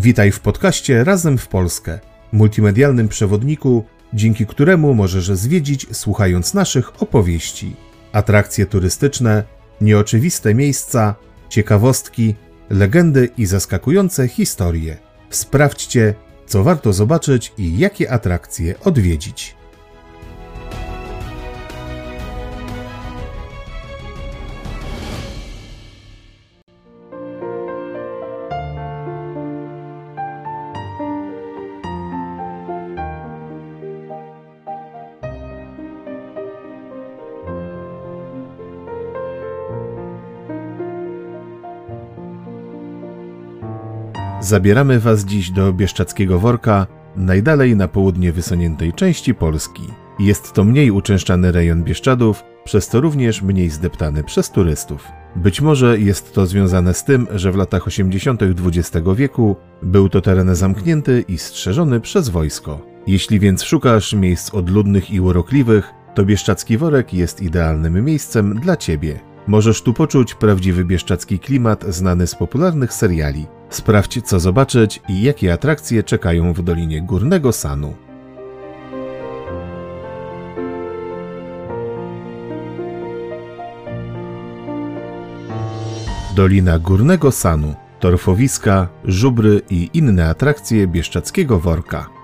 Witaj w podcaście Razem w Polskę, multimedialnym przewodniku, dzięki któremu możesz zwiedzić słuchając naszych opowieści. Atrakcje turystyczne, nieoczywiste miejsca, ciekawostki, legendy i zaskakujące historie. Sprawdźcie, co warto zobaczyć i jakie atrakcje odwiedzić. Zabieramy Was dziś do Bieszczackiego Worka, najdalej na południe wysuniętej części Polski. Jest to mniej uczęszczany rejon Bieszczadów, przez to również mniej zdeptany przez turystów. Być może jest to związane z tym, że w latach 80. XX wieku był to teren zamknięty i strzeżony przez wojsko. Jeśli więc szukasz miejsc odludnych i urokliwych, to Bieszczacki Worek jest idealnym miejscem dla Ciebie. Możesz tu poczuć prawdziwy bieszczacki klimat znany z popularnych seriali. Sprawdź, co zobaczyć i jakie atrakcje czekają w Dolinie Górnego Sanu. Dolina Górnego Sanu, torfowiska, żubry i inne atrakcje Bieszczackiego Worka.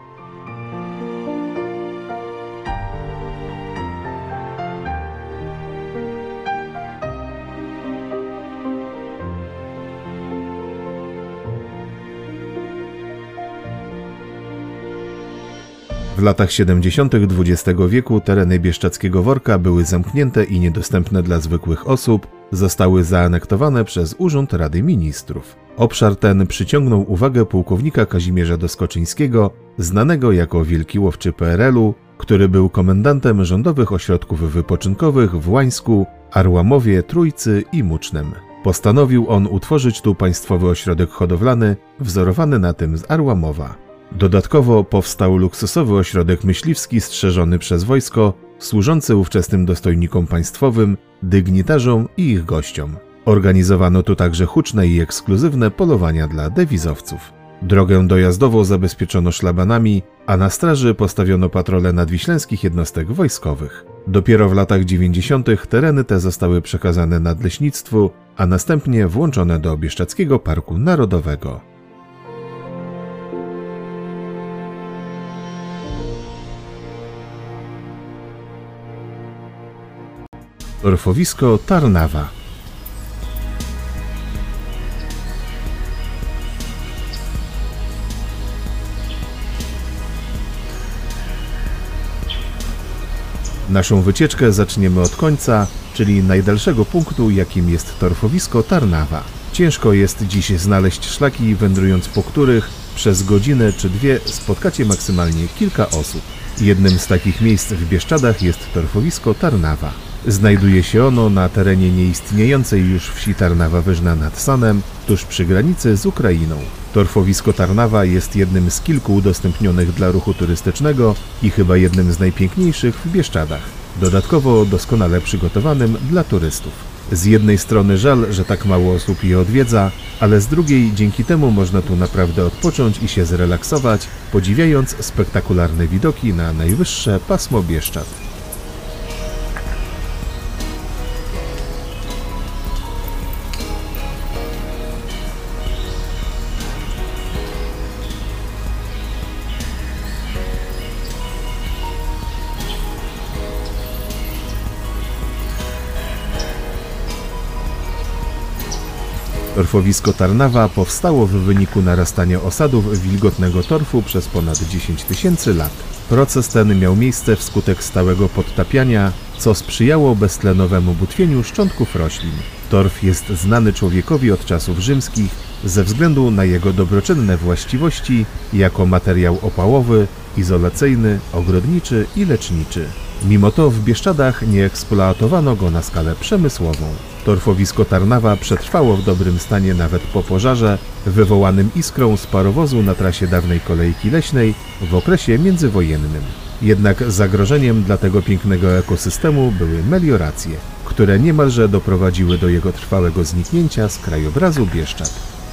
Latach 70. XX wieku tereny Bieszczackiego Worka były zamknięte i niedostępne dla zwykłych osób, zostały zaanektowane przez Urząd Rady Ministrów. Obszar ten przyciągnął uwagę pułkownika Kazimierza Doskoczyńskiego, znanego jako Wielki Łowczy PRL-u, który był komendantem rządowych ośrodków wypoczynkowych w Łańsku, Arłamowie, Trójcy i Mucznem. Postanowił on utworzyć tu państwowy ośrodek hodowlany, wzorowany na tym z Arłamowa. Dodatkowo powstał luksusowy ośrodek myśliwski strzeżony przez wojsko, służący ówczesnym dostojnikom państwowym, dygnitarzom i ich gościom. Organizowano tu także huczne i ekskluzywne polowania dla dewizowców. Drogę dojazdową zabezpieczono szlabanami, a na straży postawiono patrole nadwiślęskich jednostek wojskowych. Dopiero w latach 90. tereny te zostały przekazane nadleśnictwu, a następnie włączone do Bieszczackiego Parku Narodowego. Torfowisko Tarnawa. Naszą wycieczkę zaczniemy od końca, czyli najdalszego punktu, jakim jest torfowisko Tarnawa. Ciężko jest dziś znaleźć szlaki, wędrując po których przez godzinę czy dwie spotkacie maksymalnie kilka osób. Jednym z takich miejsc w Bieszczadach jest torfowisko Tarnawa. Znajduje się ono na terenie nieistniejącej już wsi Tarnawa-Wyżna nad Sanem, tuż przy granicy z Ukrainą. Torfowisko Tarnawa jest jednym z kilku udostępnionych dla ruchu turystycznego i chyba jednym z najpiękniejszych w Bieszczadach. Dodatkowo doskonale przygotowanym dla turystów. Z jednej strony żal, że tak mało osób je odwiedza, ale z drugiej dzięki temu można tu naprawdę odpocząć i się zrelaksować, podziwiając spektakularne widoki na najwyższe pasmo Bieszczad. Torfowisko Tarnawa powstało w wyniku narastania osadów wilgotnego torfu przez ponad 10 tysięcy lat. Proces ten miał miejsce wskutek stałego podtapiania, co sprzyjało beztlenowemu butwieniu szczątków roślin. Torf jest znany człowiekowi od czasów rzymskich ze względu na jego dobroczynne właściwości jako materiał opałowy, izolacyjny, ogrodniczy i leczniczy. Mimo to w Bieszczadach nie eksploatowano go na skalę przemysłową. Torfowisko Tarnawa przetrwało w dobrym stanie nawet po pożarze wywołanym iskrą z parowozu na trasie dawnej kolejki leśnej w okresie międzywojennym. Jednak zagrożeniem dla tego pięknego ekosystemu były melioracje, które niemalże doprowadziły do jego trwałego zniknięcia z krajobrazu Bieszczad.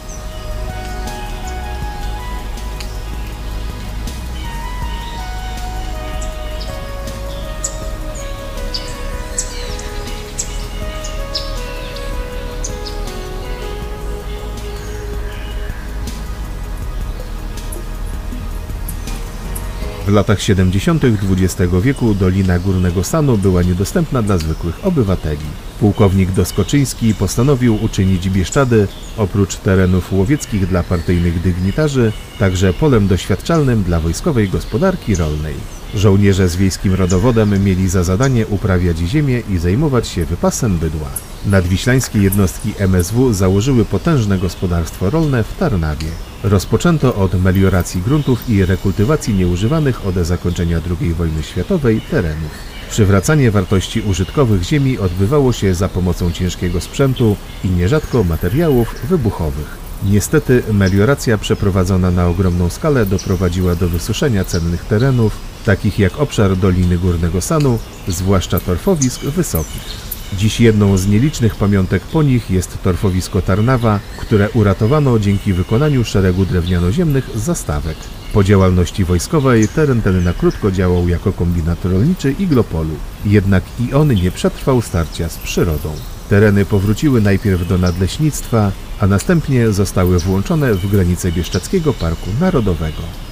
W latach 70. XX wieku Dolina Górnego Sanu była niedostępna dla zwykłych obywateli. Pułkownik Doskoczyński postanowił uczynić Bieszczady, oprócz terenów łowieckich dla partyjnych dygnitarzy, także polem doświadczalnym dla wojskowej gospodarki rolnej. Żołnierze z wiejskim rodowodem mieli za zadanie uprawiać ziemię i zajmować się wypasem bydła. Nadwiślańskie jednostki MSW założyły potężne gospodarstwo rolne w Tarnawie. Rozpoczęto od melioracji gruntów i rekultywacji nieużywanych od zakończenia II wojny światowej terenów. Przywracanie wartości użytkowych ziemi odbywało się za pomocą ciężkiego sprzętu i nierzadko materiałów wybuchowych. Niestety melioracja przeprowadzona na ogromną skalę doprowadziła do wysuszenia cennych terenów, takich jak obszar Doliny Górnego Sanu, zwłaszcza torfowisk wysokich. Dziś jedną z nielicznych pamiątek po nich jest torfowisko Tarnawa, które uratowano dzięki wykonaniu szeregu drewnianoziemnych zastawek. Po działalności wojskowej teren ten na krótko działał jako kombinat rolniczy Iglopolu, jednak i on nie przetrwał starcia z przyrodą. Tereny powróciły najpierw do nadleśnictwa, a następnie zostały włączone w granice Bieszczadzkiego Parku Narodowego.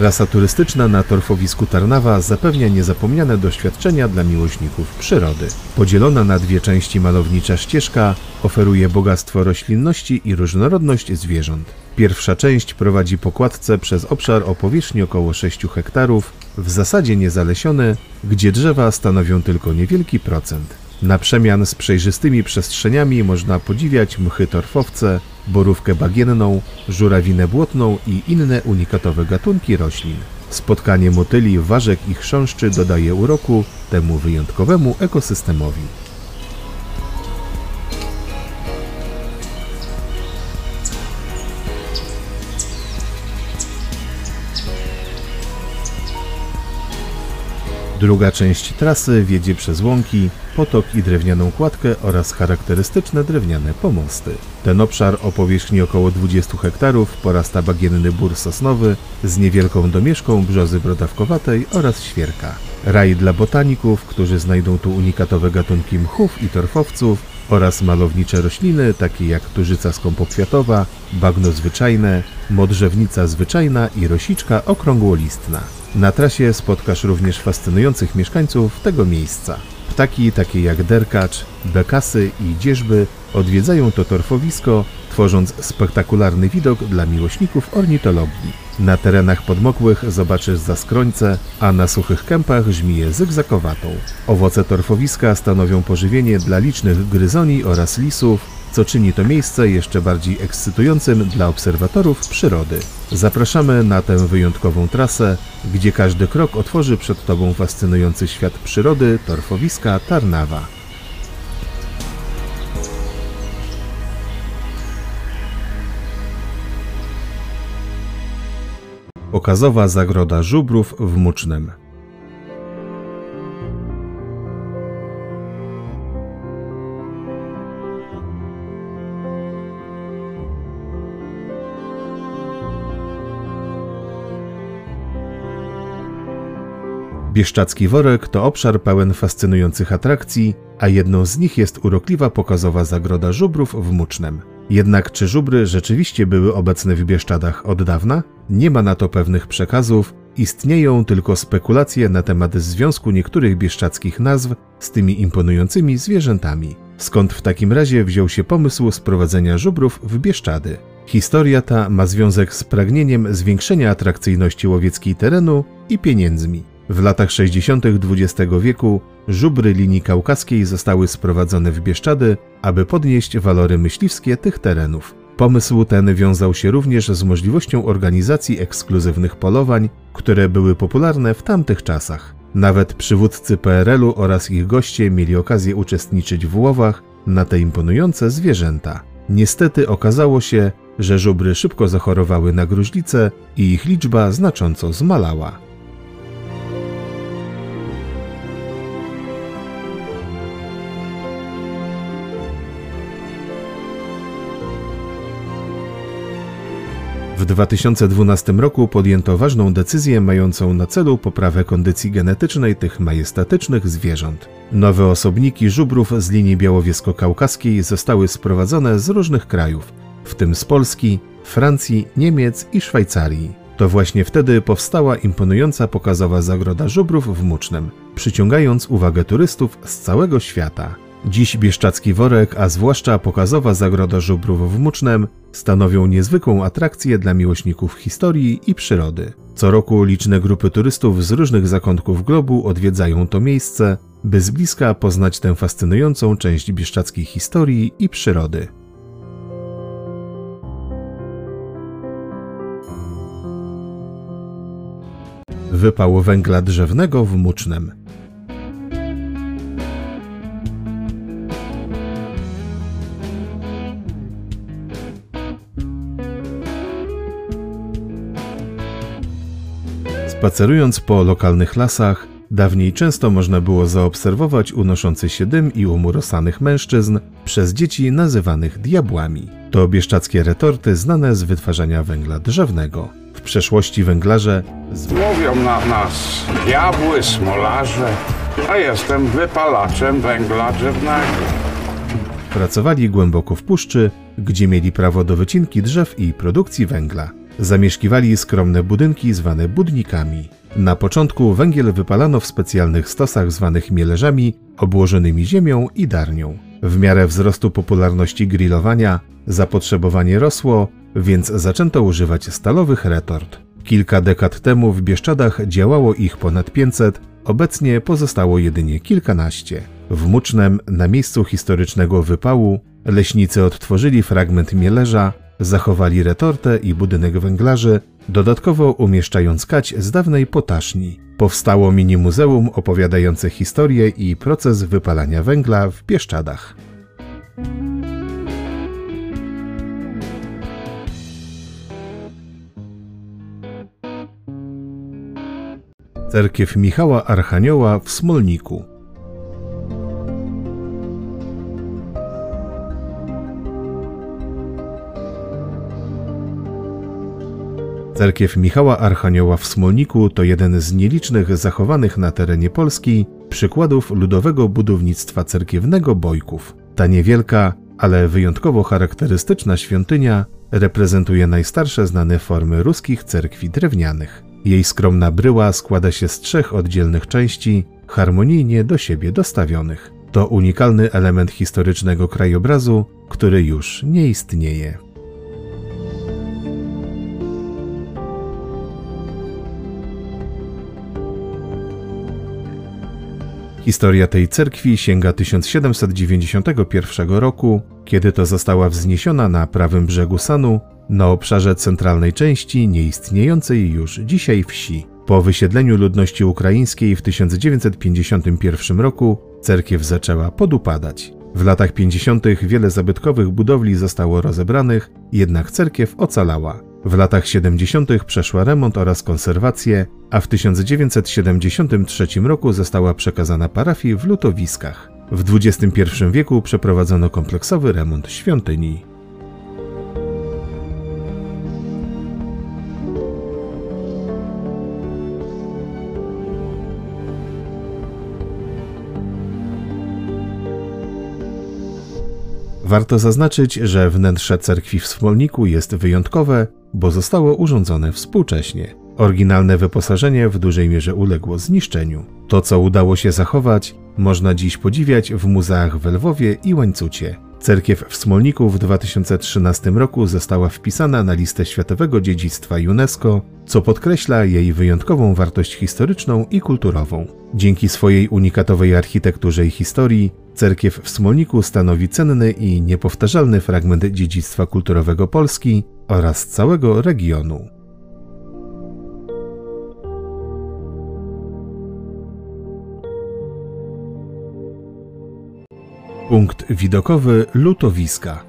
Rasa turystyczna na torfowisku Tarnawa zapewnia niezapomniane doświadczenia dla miłośników przyrody. Podzielona na dwie części malownicza ścieżka oferuje bogactwo roślinności i różnorodność zwierząt. Pierwsza część prowadzi po kładce przez obszar o powierzchni około 6 hektarów, w zasadzie niezalesiony, gdzie drzewa stanowią tylko niewielki procent. Na przemian z przejrzystymi przestrzeniami można podziwiać mchy torfowce, borówkę bagienną, żurawinę błotną i inne unikatowe gatunki roślin. Spotkanie motyli, ważek i chrząszczy dodaje uroku temu wyjątkowemu ekosystemowi. Druga część trasy wiedzie przez łąki, potok i drewnianą kładkę oraz charakterystyczne drewniane pomosty. Ten obszar o powierzchni około 20 hektarów porasta bagienny bór sosnowy z niewielką domieszką brzozy brodawkowatej oraz świerka. Raj dla botaników, którzy znajdą tu unikatowe gatunki mchów i torfowców oraz malownicze rośliny takie jak tużyca skąpokwiatowa, bagno zwyczajne, modrzewnica zwyczajna i rosiczka okrągłolistna. Na trasie spotkasz również fascynujących mieszkańców tego miejsca. Ptaki takie jak derkacz, bekasy i dzierzby odwiedzają to torfowisko, tworząc spektakularny widok dla miłośników ornitologii. Na terenach podmokłych zobaczysz zaskrońce, a na suchych kępach żmiję zygzakowatą. Owoce torfowiska stanowią pożywienie dla licznych gryzoni oraz lisów, co czyni to miejsce jeszcze bardziej ekscytującym dla obserwatorów przyrody. Zapraszamy na tę wyjątkową trasę, gdzie każdy krok otworzy przed Tobą fascynujący świat przyrody torfowiska Tarnawa. Okazowa zagroda żubrów w Mucznem. Bieszczacki Worek to obszar pełen fascynujących atrakcji, a jedną z nich jest urokliwa pokazowa zagroda żubrów w Mucznem. Jednak czy żubry rzeczywiście były obecne w Bieszczadach od dawna? Nie ma na to pewnych przekazów, istnieją tylko spekulacje na temat związku niektórych bieszczadzkich nazw z tymi imponującymi zwierzętami. Skąd w takim razie wziął się pomysł sprowadzenia żubrów w Bieszczady? Historia ta ma związek z pragnieniem zwiększenia atrakcyjności łowieckiej terenu i pieniędzmi. W latach 60. XX wieku żubry linii kaukaskiej zostały sprowadzone w Bieszczady, aby podnieść walory myśliwskie tych terenów. Pomysł ten wiązał się również z możliwością organizacji ekskluzywnych polowań, które były popularne w tamtych czasach. Nawet przywódcy PRL-u oraz ich goście mieli okazję uczestniczyć w łowach na te imponujące zwierzęta. Niestety okazało się, że żubry szybko zachorowały na gruźlicę i ich liczba znacząco zmalała. W 2012 roku podjęto ważną decyzję mającą na celu poprawę kondycji genetycznej tych majestatycznych zwierząt. Nowe osobniki żubrów z linii białowiesko-kaukaskiej zostały sprowadzone z różnych krajów, w tym z Polski, Francji, Niemiec i Szwajcarii. To właśnie wtedy powstała imponująca pokazowa zagroda żubrów w Mucznem, przyciągając uwagę turystów z całego świata. Dziś Bieszczacki Worek, a zwłaszcza pokazowa zagroda żubrów w Mucznem, stanowią niezwykłą atrakcję dla miłośników historii i przyrody. Co roku liczne grupy turystów z różnych zakątków globu odwiedzają to miejsce, by z bliska poznać tę fascynującą część bieszczackiej historii i przyrody. Wypał węgla drzewnego w Mucznem. Spacerując po lokalnych lasach, dawniej często można było zaobserwować unoszący się dym i umurosanych mężczyzn przez dzieci nazywanych diabłami. To bieszczackie retorty znane z wytwarzania węgla drzewnego. W przeszłości węglarze z... Mówią na nas diabły, smolarze, a jestem wypalaczem węgla drzewnego. Pracowali głęboko w puszczy, gdzie mieli prawo do wycinki drzew i produkcji węgla. Zamieszkiwali skromne budynki zwane budnikami. Na początku węgiel wypalano w specjalnych stosach zwanych mielerzami, obłożonymi ziemią i darnią. W miarę wzrostu popularności grillowania zapotrzebowanie rosło, więc zaczęto używać stalowych retort. Kilka dekad temu w Bieszczadach działało ich ponad 500, obecnie pozostało jedynie kilkanaście. W Mucznem, na miejscu historycznego wypału, leśnicy odtworzyli fragment mielerza, Zachowali retortę i budynek węglarzy, dodatkowo umieszczając kać z dawnej potaszni. Powstało mini muzeum opowiadające historię i proces wypalania węgla w Bieszczadach. Cerkiew Michała Archanioła w Smolniku Cerkiew Michała Archanioła w Smolniku to jeden z nielicznych zachowanych na terenie Polski przykładów ludowego budownictwa cerkiewnego Bojków. Ta niewielka, ale wyjątkowo charakterystyczna świątynia reprezentuje najstarsze znane formy ruskich cerkwi drewnianych. Jej skromna bryła składa się z trzech oddzielnych części, harmonijnie do siebie dostawionych. To unikalny element historycznego krajobrazu, który już nie istnieje. Historia tej cerkwi sięga 1791 roku, kiedy to została wzniesiona na prawym brzegu Sanu, na obszarze centralnej części nieistniejącej już dzisiaj wsi. Po wysiedleniu ludności ukraińskiej w 1951 roku cerkiew zaczęła podupadać. W latach 50. wiele zabytkowych budowli zostało rozebranych, jednak cerkiew ocalała. W latach 70. przeszła remont oraz konserwację, a w 1973 roku została przekazana parafii w Lutowiskach. W XXI wieku przeprowadzono kompleksowy remont świątyni. Warto zaznaczyć, że wnętrze cerkwi w Smolniku jest wyjątkowe, bo zostało urządzone współcześnie. Oryginalne wyposażenie w dużej mierze uległo zniszczeniu. To, co udało się zachować, można dziś podziwiać w muzeach w Lwowie i Łańcucie. Cerkiew w Smolniku w 2013 roku została wpisana na listę Światowego Dziedzictwa UNESCO, co podkreśla jej wyjątkową wartość historyczną i kulturową. Dzięki swojej unikatowej architekturze i historii, cerkiew w Smolniku stanowi cenny i niepowtarzalny fragment dziedzictwa kulturowego Polski oraz całego regionu. Punkt widokowy Lutowiska.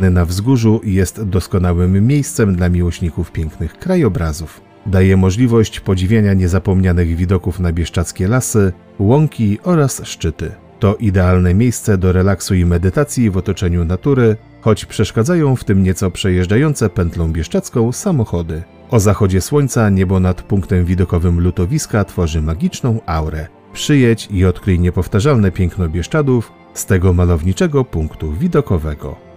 Na wzgórzu jest doskonałym miejscem dla miłośników pięknych krajobrazów. Daje możliwość podziwiania niezapomnianych widoków na bieszczackie lasy, łąki oraz szczyty. To idealne miejsce do relaksu i medytacji w otoczeniu natury, choć przeszkadzają w tym nieco przejeżdżające pętlą bieszczacką samochody. O zachodzie słońca niebo nad punktem widokowym lutowiska tworzy magiczną aurę. Przyjedź i odkryj niepowtarzalne piękno Bieszczadów z tego malowniczego punktu widokowego.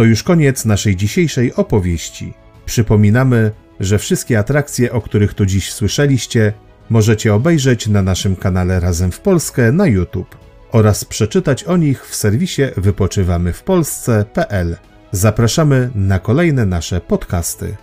To już koniec naszej dzisiejszej opowieści. Przypominamy, że wszystkie atrakcje, o których tu dziś słyszeliście, możecie obejrzeć na naszym kanale Razem w Polskę na YouTube oraz przeczytać o nich w serwisie wypoczywamywpolsce.pl. Zapraszamy na kolejne nasze podcasty.